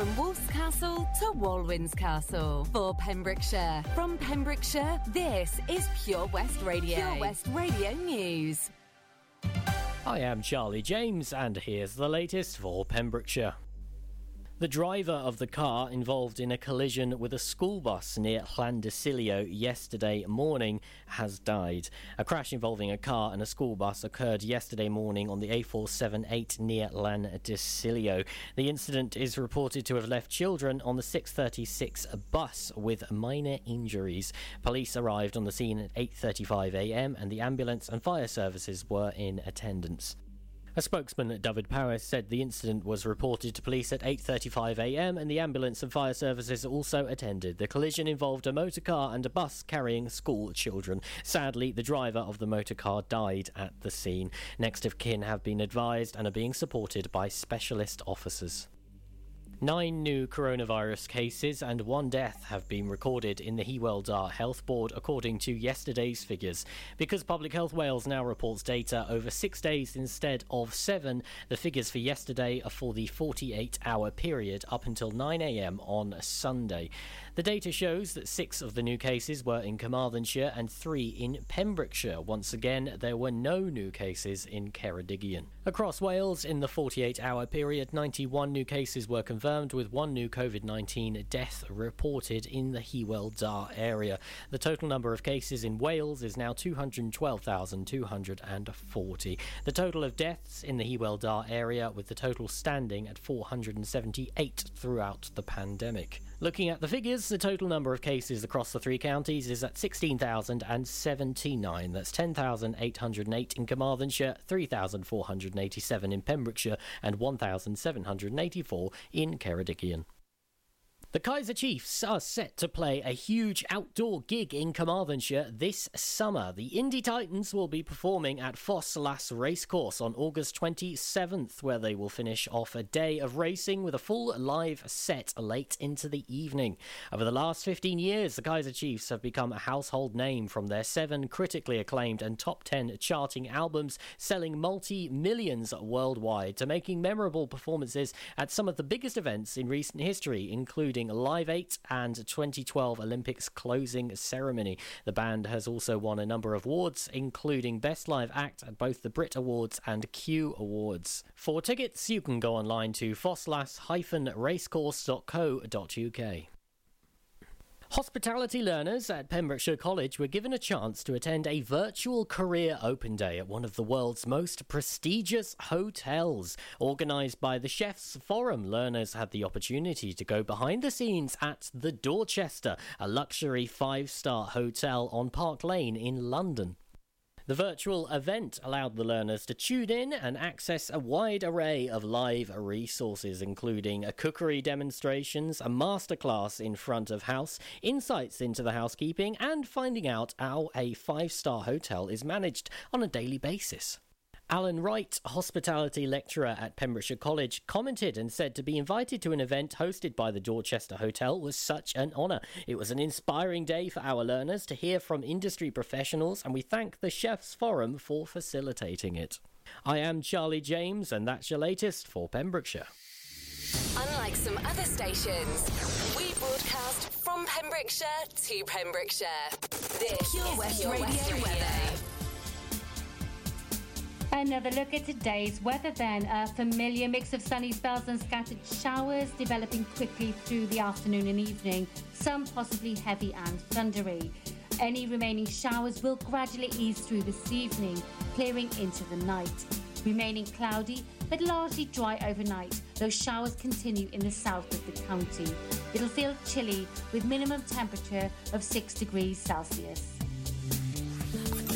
From Wolf's Castle to Walwyn's Castle. For Pembrokeshire. From Pembrokeshire, this is Pure West Radio. Pure West Radio News. I am Charlie James, and here's the latest for Pembrokeshire. The driver of the car involved in a collision with a school bus near Llandissilio yesterday morning has died. A crash involving a car and a school bus occurred yesterday morning on the A478 near Llandissilio. The incident is reported to have left children on the 636 bus with minor injuries. Police arrived on the scene at 8:35 a.m. and the ambulance and fire services were in attendance. A spokesman at Dyfed-Powys said the incident was reported to police at 8:35 a.m. and the ambulance and fire services also attended. The collision involved a motor car and a bus carrying school children. Sadly, the driver of the motor car died at the scene. Next of kin have been advised and are being supported by specialist officers. Nine new coronavirus cases and one death have been recorded in the Hywel Dda Health Board, according to yesterday's figures. Because Public Health Wales now reports data over six days instead of seven, the figures for yesterday are for the 48 hour period up until 9am on Sunday. The data shows that six of the new cases were in Carmarthenshire and three in Pembrokeshire. Once again, there were no new cases in Ceredigion. Across Wales, in the 48 hour period, 91 new cases were confirmed with one new COVID 19 death reported in the Hywel Dda area. The total number of cases in Wales is now 212,240. The total of deaths in the Hywel Dda area, with the total standing at 478 throughout the pandemic. Looking at the figures, the total number of cases across the three counties is at 16,079. That's 10,808 in Carmarthenshire, 3,487 in Pembrokeshire, and 1,784 in Ceredigion. The Kaiser Chiefs are set to play a huge outdoor gig in Carmarthenshire this summer. The Indy Titans will be performing at Ffos Las Racecourse on August 27th, where they will finish off a day of racing with a full live set late into the evening. Over the last 15 years, the Kaiser Chiefs have become a household name from their seven critically acclaimed and top 10 charting albums, selling multi millions worldwide, to making memorable performances at some of the biggest events in recent history, including Live 8 and 2012 Olympics closing ceremony. The band has also won a number of awards, including Best Live Act at both the Brit Awards and Q Awards. For tickets, you can go online to foslas-racecourse.co.uk. Hospitality learners at Pembrokeshire College were given a chance to attend a virtual career open day at one of the world's most prestigious hotels. Organised by the Chefs Forum, learners had the opportunity to go behind the scenes at the Dorchester, a luxury five star hotel on Park Lane in London. The virtual event allowed the learners to tune in and access a wide array of live resources, including a cookery demonstrations, a masterclass in front of house, insights into the housekeeping, and finding out how a five star hotel is managed on a daily basis. Alan Wright, hospitality lecturer at Pembrokeshire College, commented and said to be invited to an event hosted by the Dorchester Hotel was such an honour. It was an inspiring day for our learners to hear from industry professionals, and we thank the Chefs Forum for facilitating it. I am Charlie James, and that's your latest for Pembrokeshire. Unlike some other stations, we broadcast from Pembrokeshire to Pembrokeshire. This Pure West Pure Radio, West Radio. weather. Another look at today's weather then. A familiar mix of sunny spells and scattered showers developing quickly through the afternoon and evening, some possibly heavy and thundery. Any remaining showers will gradually ease through this evening, clearing into the night. Remaining cloudy but largely dry overnight, though showers continue in the south of the county. It'll feel chilly with minimum temperature of 6 degrees Celsius.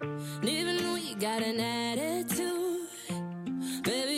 Even though you got an attitude, baby,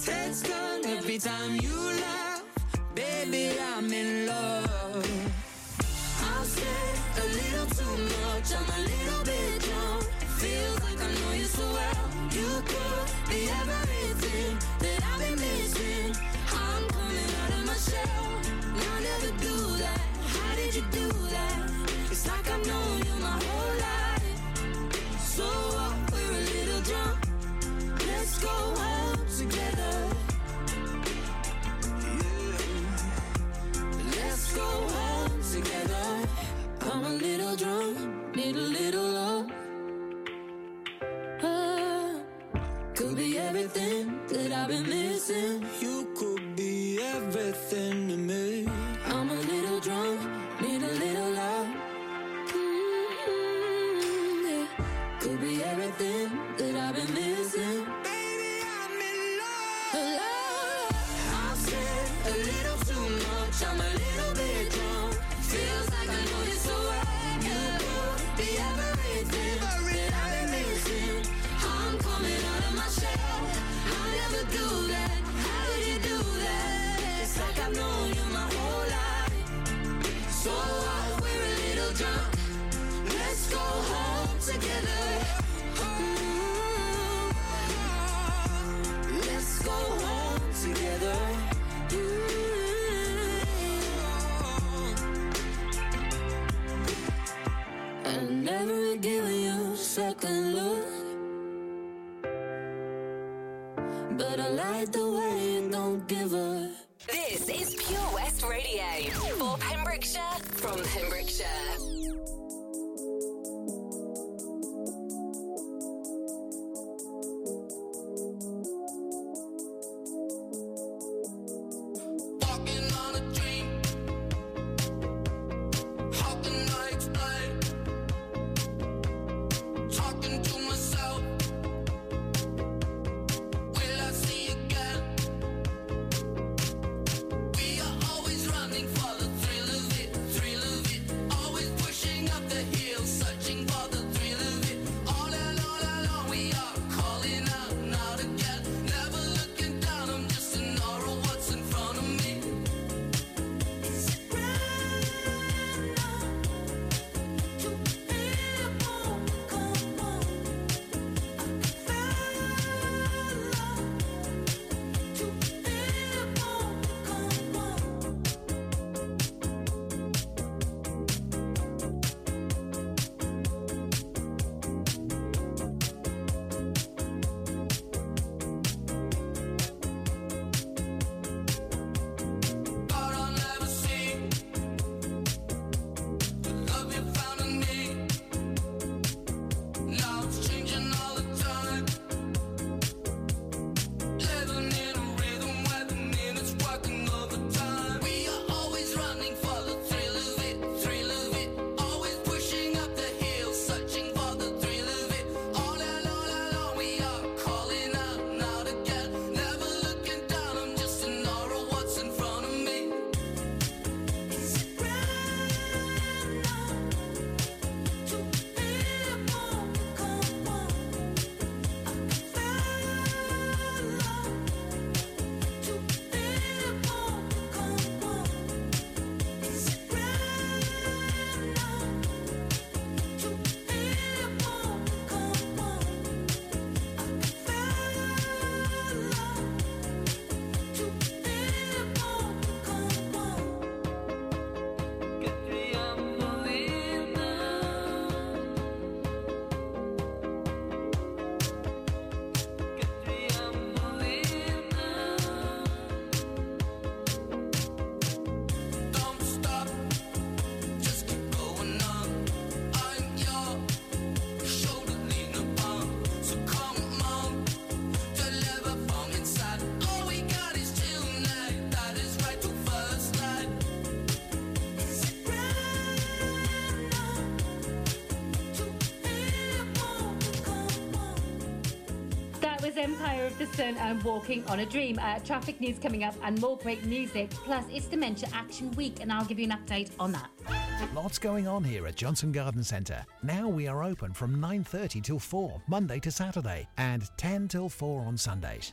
eyes. Heads turn every time you laugh. Baby, I'm in love. I've said a little too much, I'm a little bit drunk. Feels like I know you so well. You could be everything that I've been missing. I'm coming out of my shell. I never do that. How did you do that? It's like I've known you my whole life. So what? We're a little drunk. Let's go home a little drunk, need a little love. Could be everything that I've been missing. You could be everything Empire of the Sun and Walking on a Dream. Uh, traffic news coming up and more great music. Plus, it's Dementia Action Week, and I'll give you an update on that. Lots going on here at Johnston Garden Centre. Now we are open from 9:30 till 4, Monday to Saturday, and 10 till 4 on Sundays.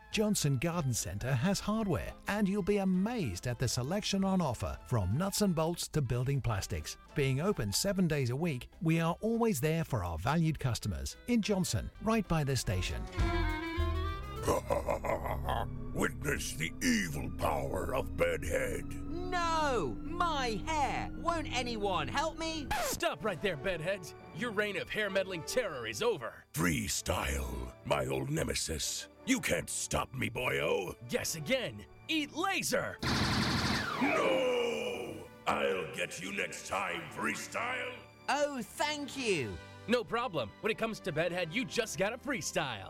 Johnston Garden Centre has hardware, and you'll be amazed at the selection on offer from nuts and bolts to building plastics. Being open seven days a week, we are always there for our valued customers in Johnston, right by the station. Witness the evil power of Bedhead. No! My hair! Won't anyone help me? Stop right there, Bedheads! Your reign of hair meddling terror is over. Freestyle, my old nemesis. You can't stop me, boyo. Guess again. Eat laser! No! I'll get you next time, Freestyle. Oh, thank you. No problem. When it comes to bedhead, you just gotta freestyle.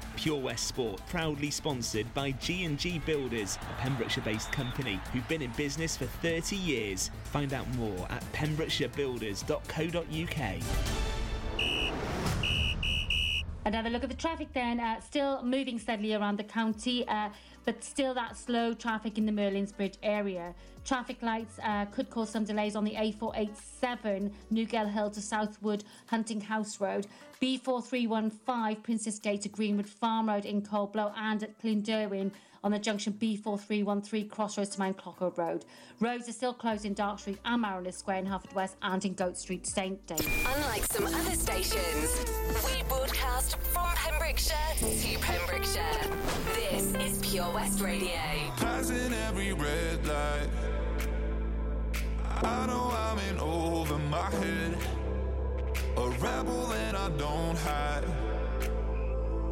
Pure West Sport, proudly sponsored by G&G Builders, a Pembrokeshire-based company who've been in business for 30 years. Find out more at pembrokeshirebuilders.co.uk. Another look at the traffic then. Uh, still moving steadily around the county, uh, but still that slow traffic in the Merlin's Bridge area. Traffic lights uh, could cause some delays on the A487 Newgale Hill to Southwood Hunting House Road, B4315 Princess Gate to Greenwood Farm Road in Coldblow, and at Clunderwen on the junction B4313 Crossroads to Mount Clockwood Road. Roads are still closed in Dark Street and Mariners Square in Haverfordwest and in Goat Street, St. David. Unlike some other stations, we broadcast from Pembrokeshire to Pembrokeshire. This is Pure West Radio. Passing every red light. I know I'm in over my head. A rebel and I don't hide.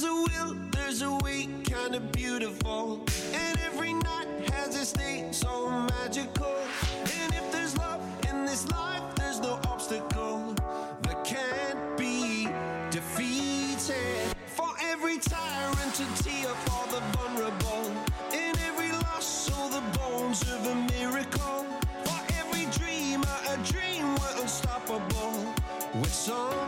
There's a will, there's a way, kinda beautiful. And every night has its day so magical. And if there's love in this life, there's no obstacle that can't be defeated. For every tyrant to tear for the vulnerable. In every loss, all the bones of a miracle. For every dreamer, a dream we're unstoppable. With something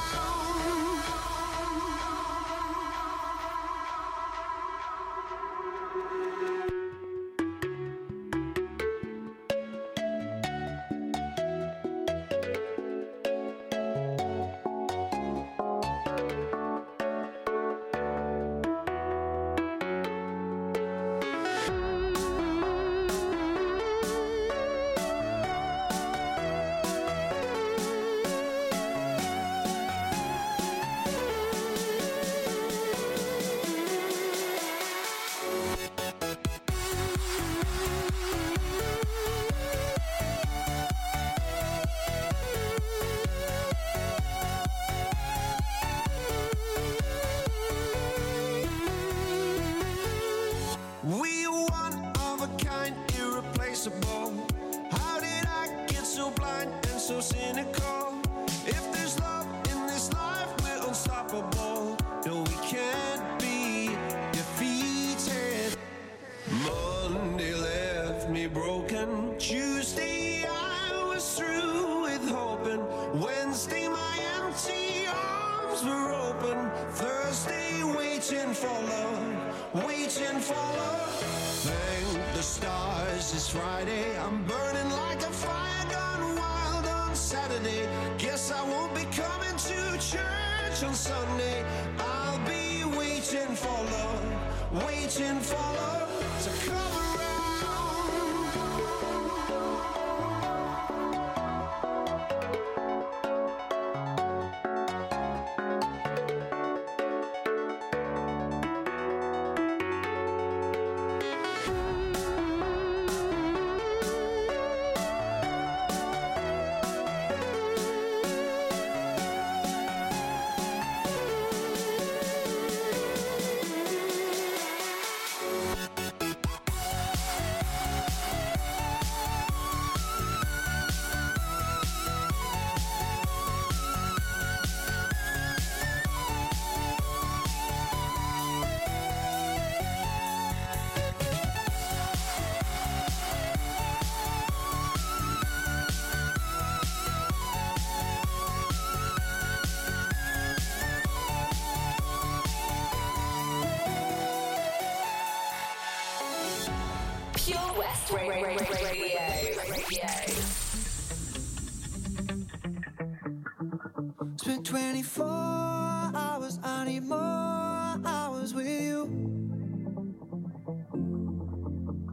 Spent 24 hours, I need more hours with you.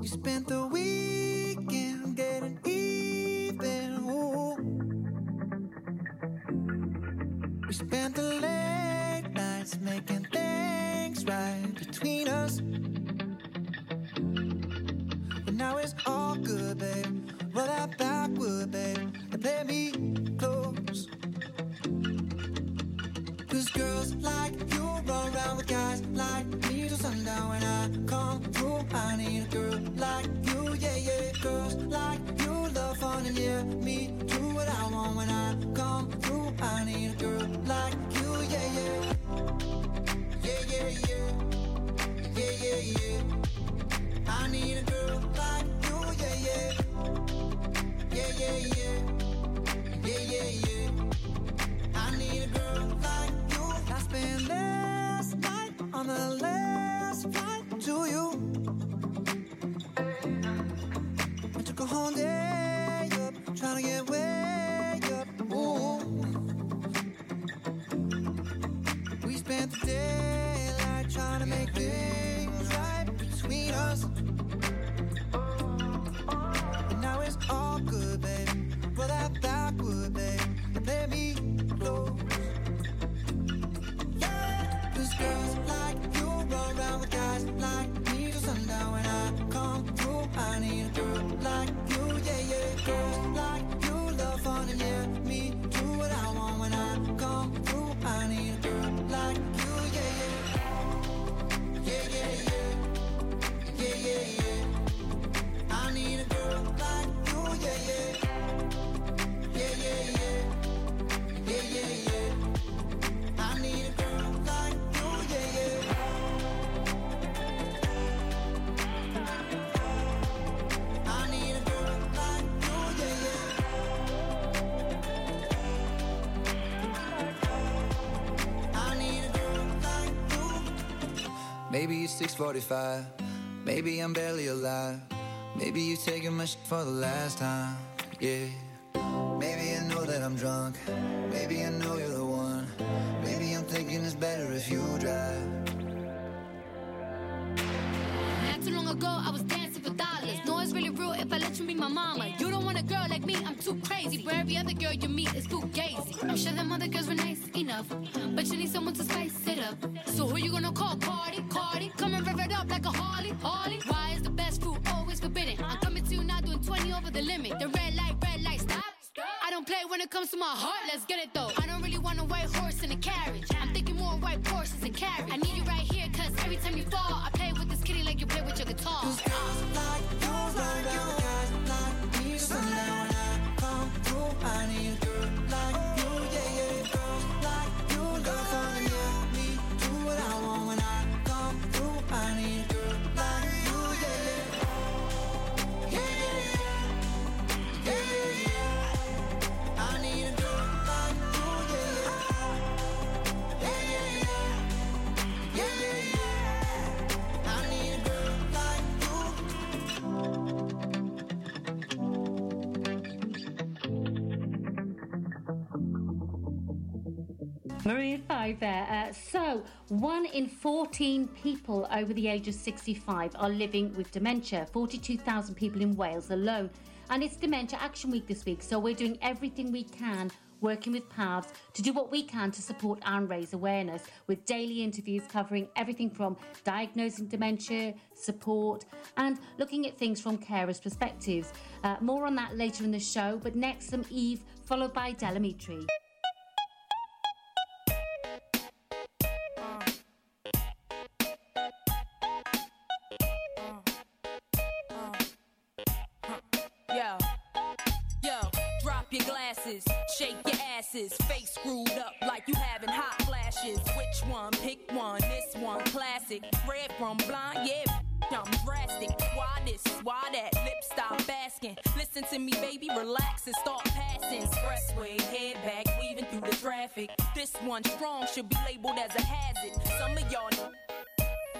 You spent the weekend 6.45 Maybe I'm barely alive. Maybe you're taking my shit for the last time. Yeah. comes to my heart, let's get it though. I don't really want a white horse in a carriage. Maroon 5 there. Uh, so, one in 14 people over the age of 65 are living with dementia, 42,000 people in Wales alone. And it's Dementia Action Week this week, so we're doing everything we can working with PAVs to do what we can to support and raise awareness with daily interviews covering everything from diagnosing dementia, support, and looking at things from carers' perspectives. Uh, more on that later in the show, but next, some Eve, followed by Del Amitri. glasses, face screwed up like you having hot flashes. Which one? Pick one. This one classic. Red from blind, yeah. I'm drastic. Why this? Why that? Lip stop basking. Listen to me, baby. Relax and start passing. Expressway, head back, weaving through the traffic. This one strong should be labeled as a hazard. Some of y'all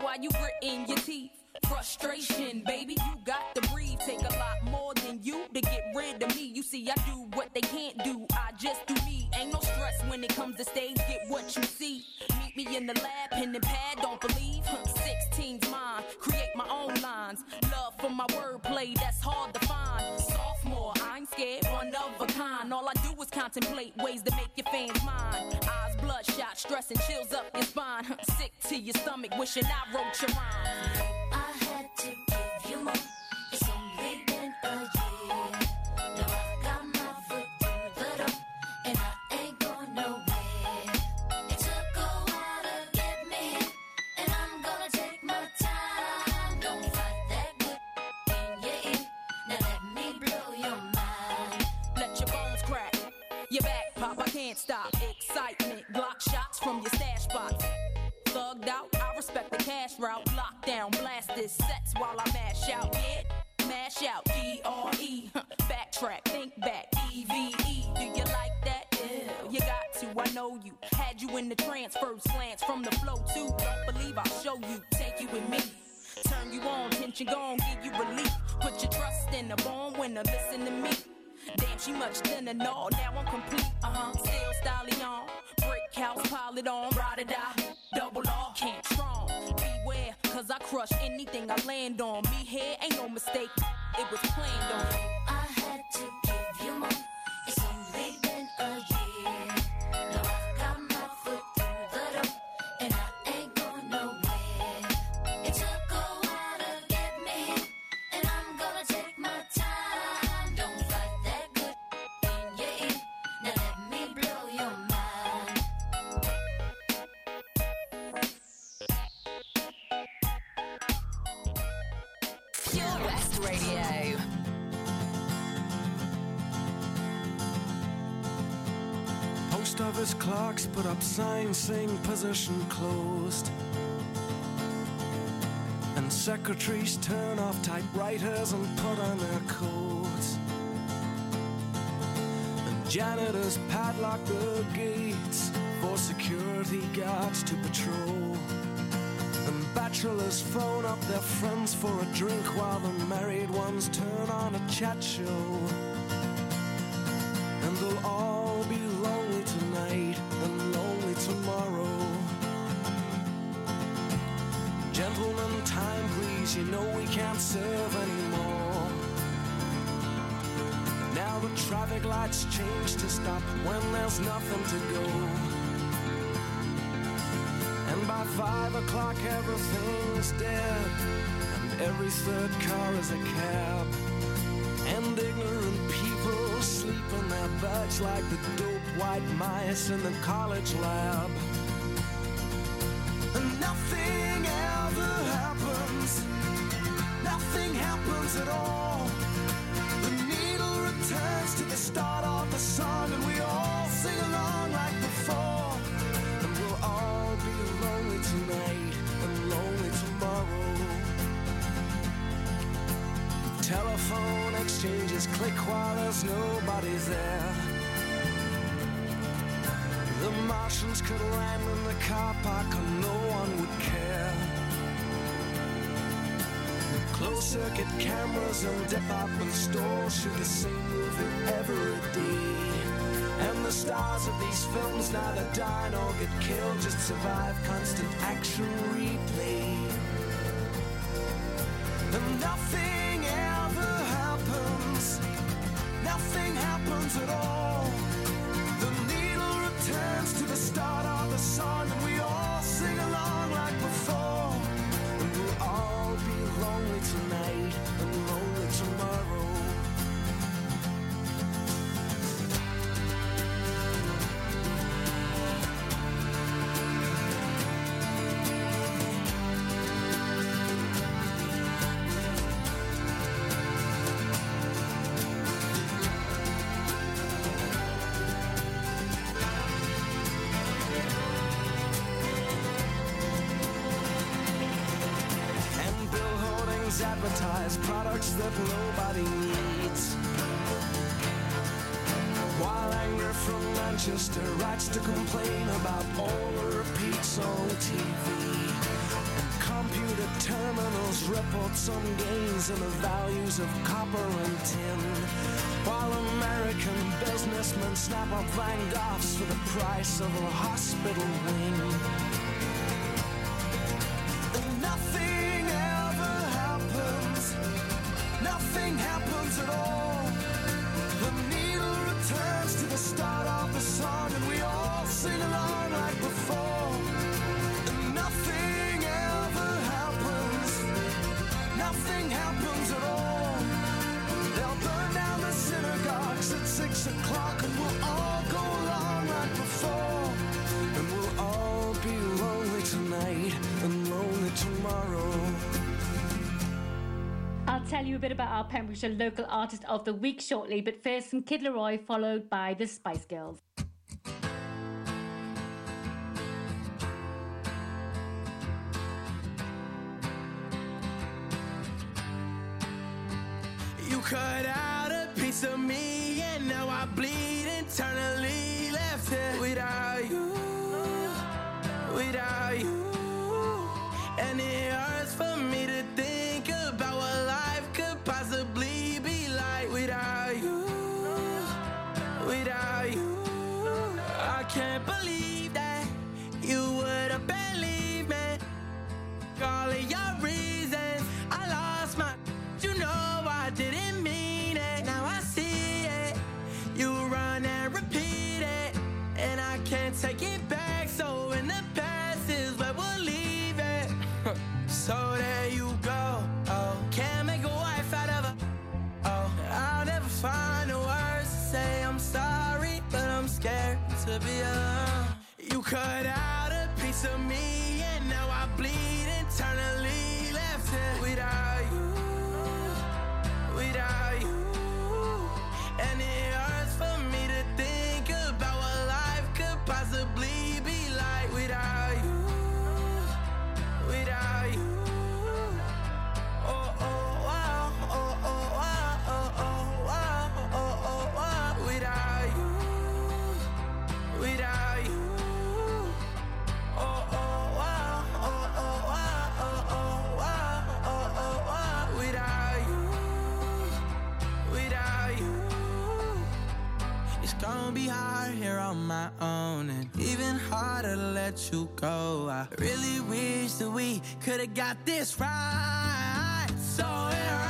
why you gritting your teeth? Frustration, baby. Radio. Post office clerks put up signs saying position closed. And secretaries turn off typewriters and put on their coats. And janitors padlock the gates for security guards to patrol bachelors phone up their friends for a drink while the married ones turn on a chat show. And they'll all be lonely tonight and lonely tomorrow. Gentlemen, time please, you know we can't serve anymore. Now the traffic lights change to stop when there's nothing to go. And by five o'clock everything's dead. And every third car is a cab. And ignorant people sleep in their beds Like the dope white mice in the college lab. Telephone exchanges click while there's nobody's there. The Martians could land in the car park and no one would care. Closed circuit cameras and department stores shoot the same movie every day. And the stars of these films neither die nor get killed, just survive constant action replay. And nothing. all clanged offs for the price of a hospital wing. And nothing ever happens, nothing happens at all. The needle returns to the start of the song, and we all sing along like before. And nothing ever happens, nothing happens at all. They'll burn down the synagogues at six o'clock, and we'll all. tell you a bit about our Pembrokeshire Local Artist of the Week shortly, but first, some Kid LAROI, followed by the Spice Girls. let you go. I really wish that we could have got this right. So it right.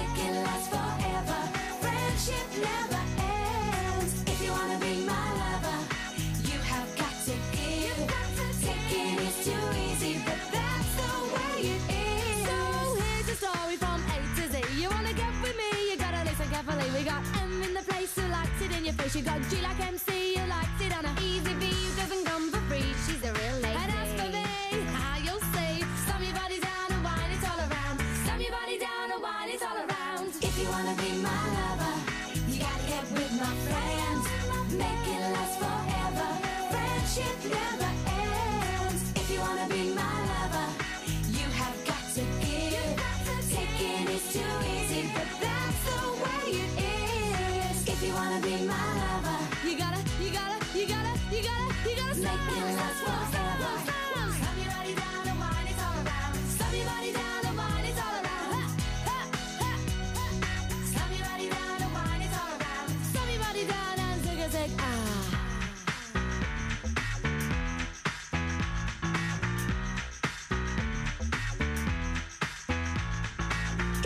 Make it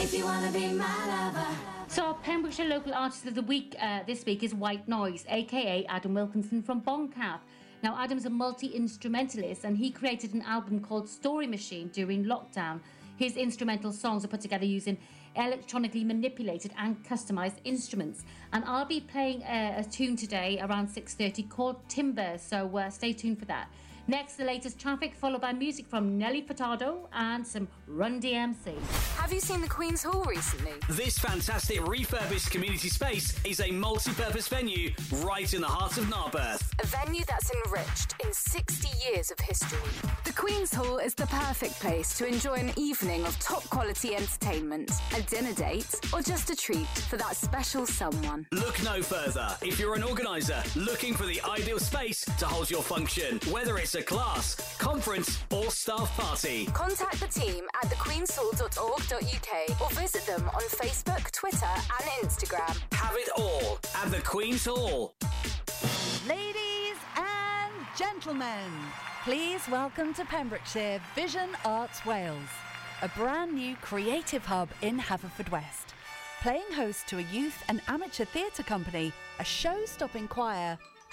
If you wanna be my lover. So our Pembrokeshire local artist of the week uh, this week is White Noise, aka Adam Wilkinson from Boncath. Now Adam's a multi-instrumentalist and he created an album called Story Machine during lockdown. His instrumental songs are put together using electronically manipulated and customized instruments. And I'll be playing a, a tune today around 6:30 called Timber. So uh, stay tuned for that. Next, the latest traffic, followed by music from Nelly Furtado and some Run DMC. Have you seen the Queen's Hall recently? This fantastic refurbished community space is a multi purpose venue right in the heart of Narberth. A venue that's enriched in 60 years of history. The Queen's Hall is the perfect place to enjoy an evening of top quality entertainment, a dinner date, or just a treat for that special someone. Look no further if you're an organiser looking for the ideal space to hold your function, whether it's a class, conference, or staff party. Contact the team at thequeenshall.org.uk or visit them on Facebook, Twitter, and Instagram. Have it all at the Queen's Hall. Ladies and gentlemen, please welcome to Pembrokeshire Vision Arts Wales, a brand new creative hub in Haverfordwest. Playing host to a youth and amateur theatre company, a show stopping choir,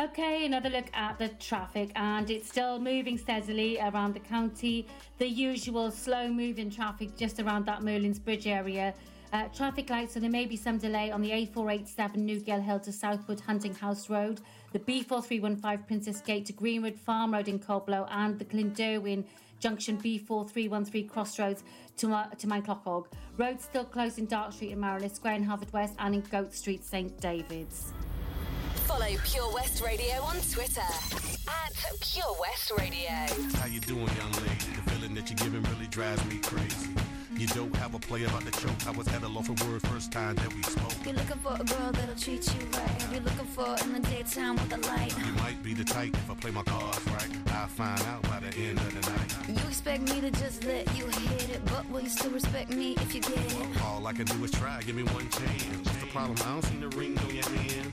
Okay, another look at the traffic, and it's still moving steadily around the county. The usual slow moving traffic just around that Merlin's Bridge area. Uh, traffic lights, so there may be some delay on the A487 Newgale Hill to Southwood Hunting House Road, the B4315 Princess Gate to Greenwood Farm Road in Coblow, and the Clunderwen Junction B4313 Crossroads to, uh, to Maenclochog. Roads still closed in Dark Street in Marilis Square in Haverfordwest and in Goat Street, St David's. Follow Pure West Radio on Twitter at Pure West Radio. How you doing, young lady? The feeling that you're giving really drives me crazy. You don't have a play about the choke. I was at a loss for words first time that we spoke. You're looking for a girl that'll treat you right. You're looking for in the daytime with the light. You might be the type if I play my cards right. I'll find out by the end of the night. You expect me to just let you hit it, but will you still respect me if you get it? All I can do is try. Give me one chance. What's the problem? I don't see the ring on your hand.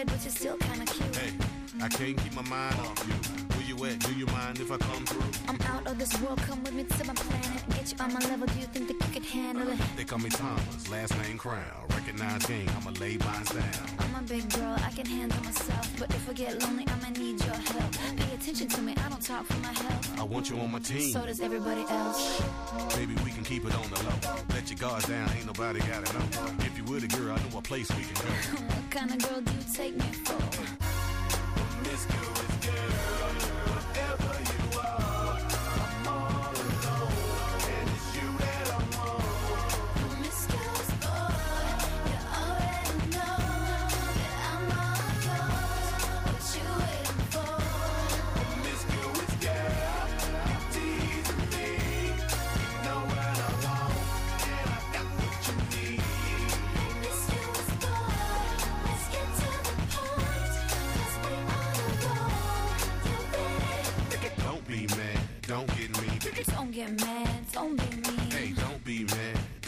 Dead, but you're still kinda cute. Hey, I can't keep my mind off you. Where you at? Do you mind if I come through? I'm out of this world, come with me to my planet. Get you on my level, do you think that you could handle it? They call me Thomas, last name Crown. Recognize game, I'ma lay mine down. I'm a big girl, I can handle myself. But if I get lonely, I'ma need your help. Attention to me, I don't talk for my health. I want you on my team. So does everybody else. Maybe we can keep it on the low. Let your guards down, ain't nobody gotta know. If you were the girl, I know a place we can go. What kind of girl do you take me for? Promiscuous girl,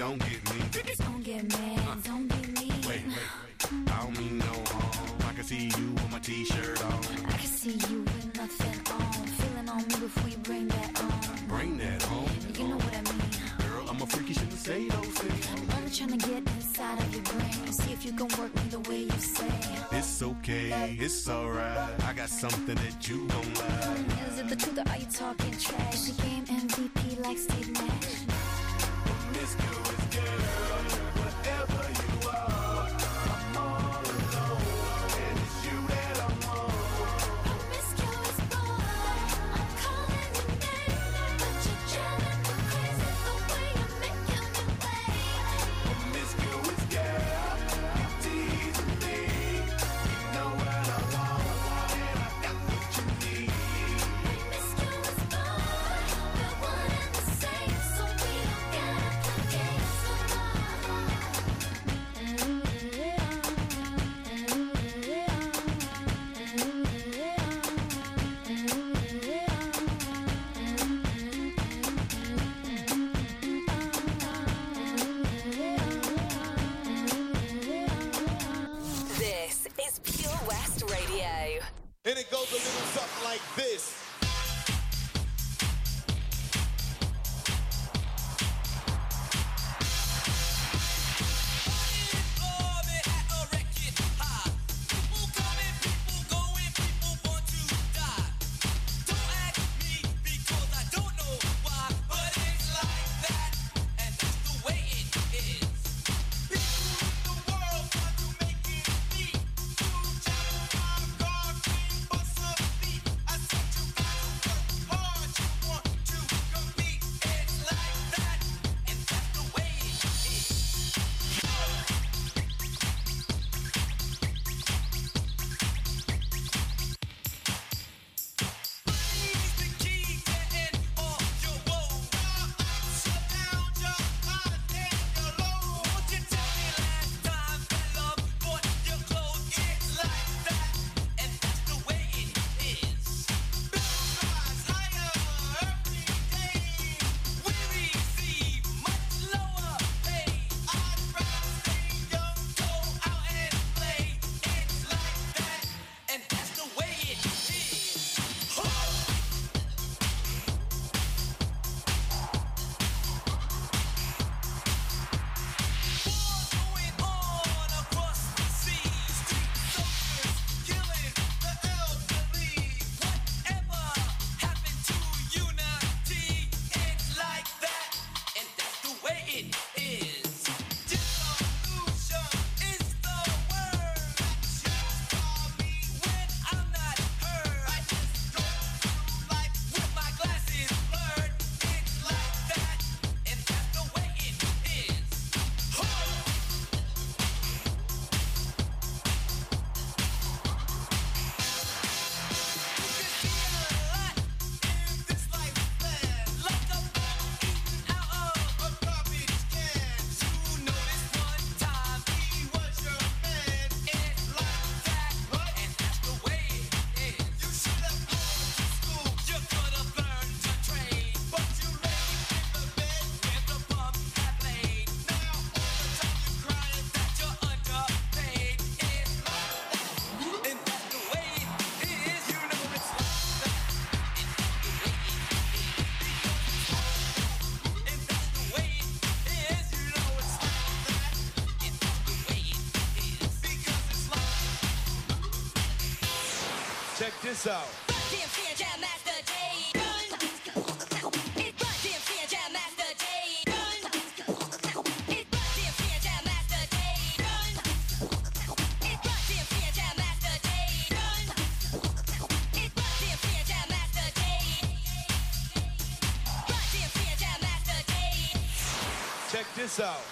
don't get me. Don't get mad, don't be mean. Wait, wait, wait. I don't mean no harm. I can see you with my t-shirt on. I can see you with nothing on. Feeling on me before you bring that on. Bring that home. You know what I mean. Girl, I'm a freaky, shouldn't say those things. I'm only trying to get inside of your brain. See if you can work me the way you say. It's okay, it's alright. I got something that you don't like. Is it the truth or are you talking trash? The game MVP like Steve Nash. Promiscuous girl, Jay. Check this out.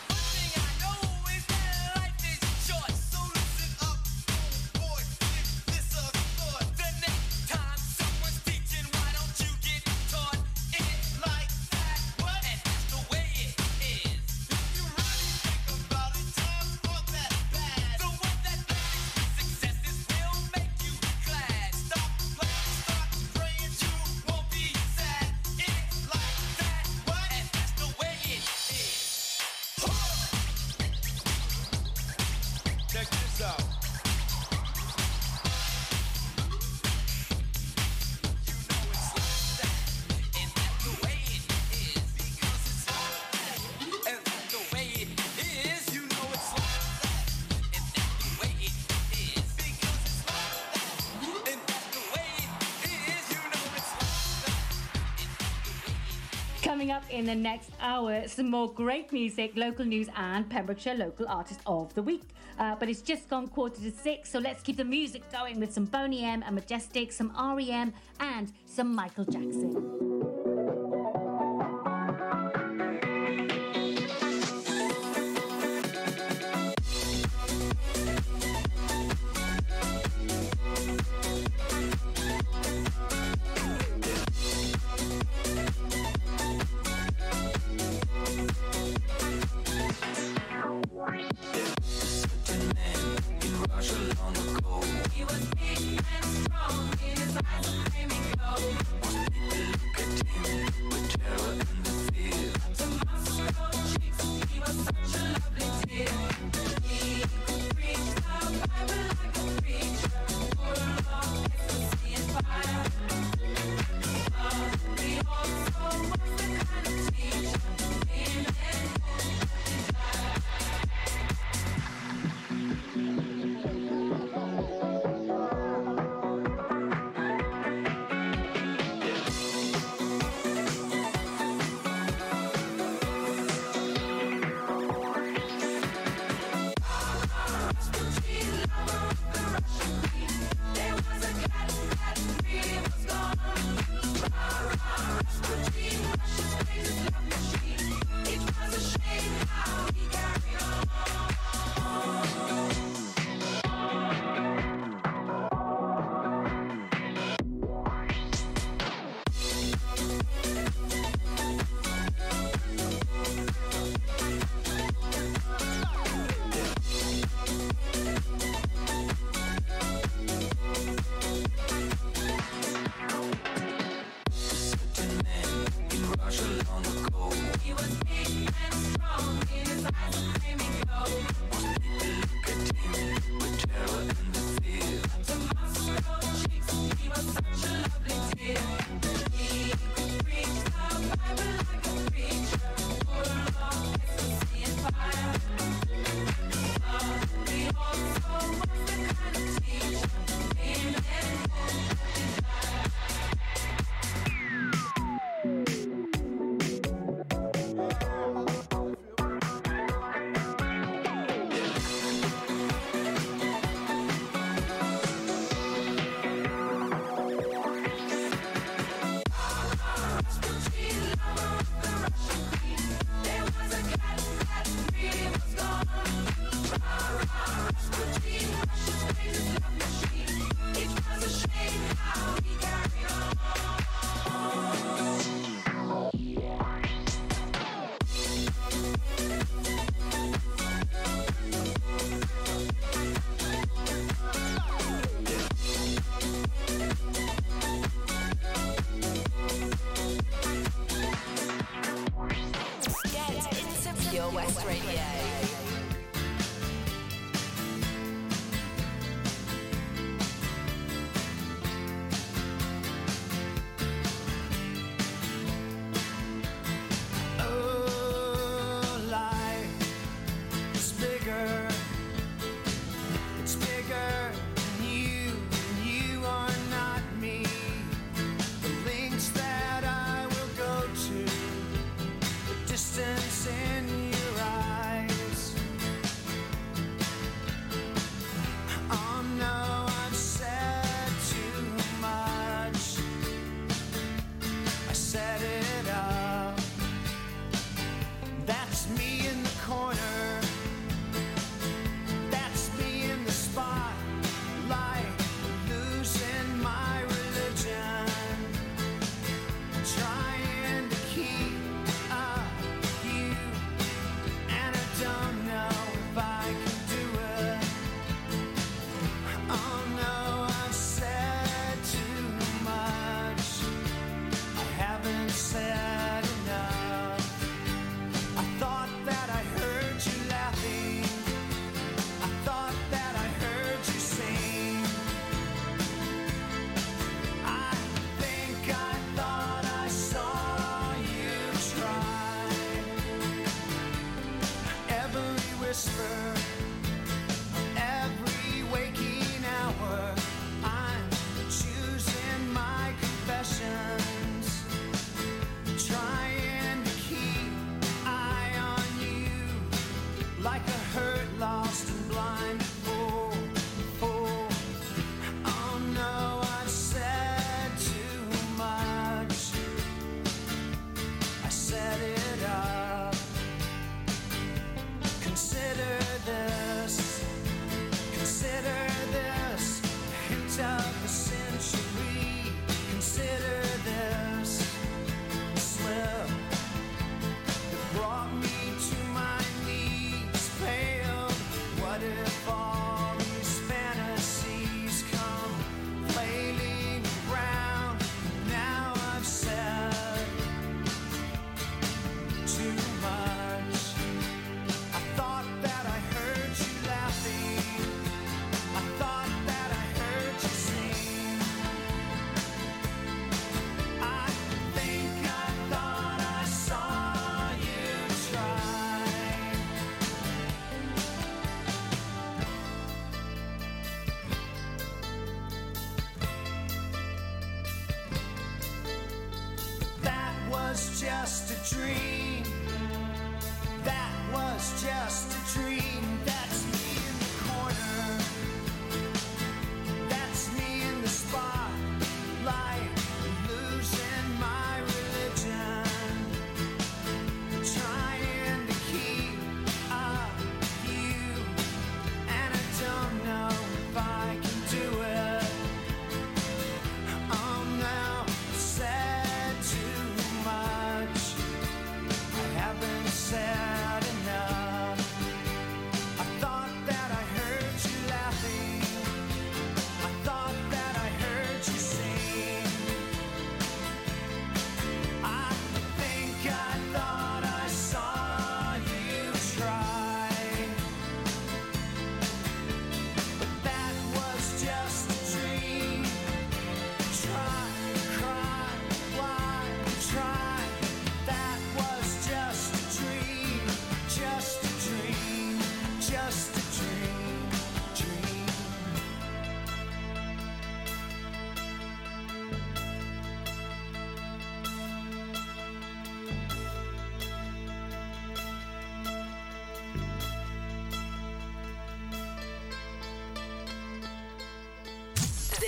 In the next hour, some more great music, local news, and Pembrokeshire Local Artist of the Week. Uh, but it's just gone quarter to six, so let's keep the music going with some Boney M and Majestic, some REM, and some Michael Jackson.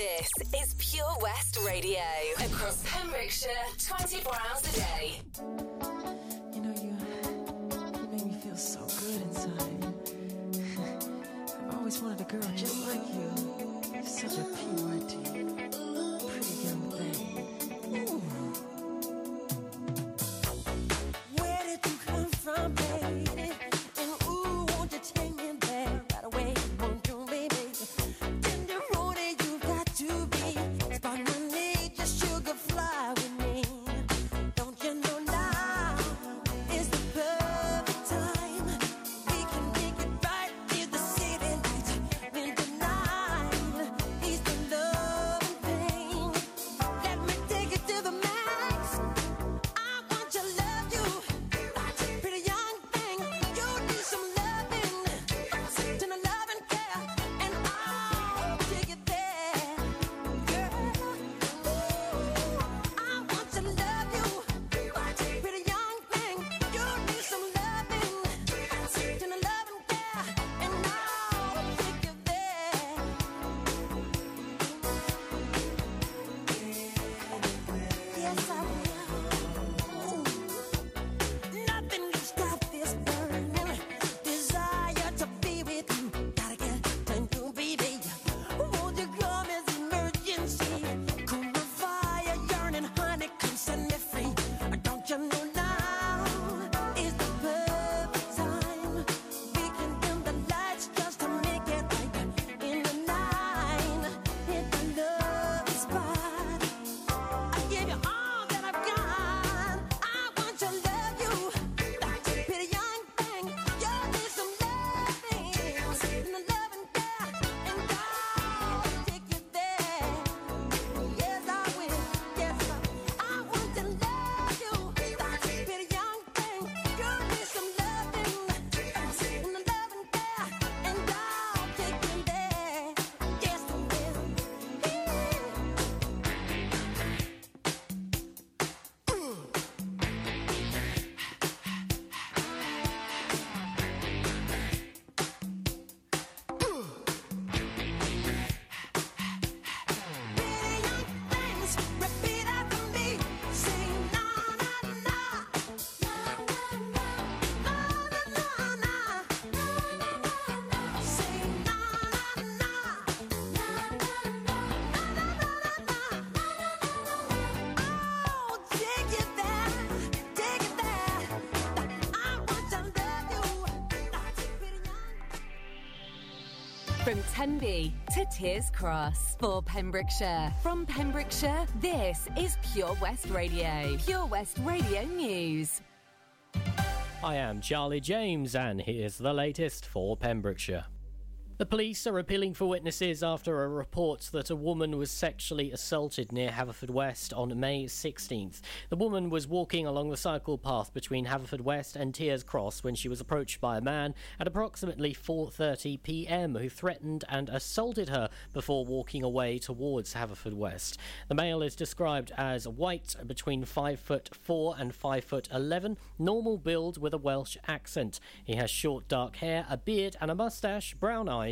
This is Pure West Radio across Pembrokeshire, 24 hours a day. You know, you, you make me feel so good inside. I've always wanted a girl just like you. You're such a PYT. From Tenby to Tiers Cross for Pembrokeshire. From Pembrokeshire, this is Pure West Radio. Pure West Radio News. I am Charlie James, and here's the latest for Pembrokeshire. The police are appealing for witnesses after a report that a woman was sexually assaulted near Haverfordwest on May 16th. The woman was walking along the cycle path between Haverfordwest and Tiers Cross when she was approached by a man at approximately 4:30 p.m. who threatened and assaulted her before walking away towards Haverfordwest. The male is described as white, between 5 foot 4 and 5 foot 11, normal build with a Welsh accent. He has short dark hair, a beard and a mustache, brown eyes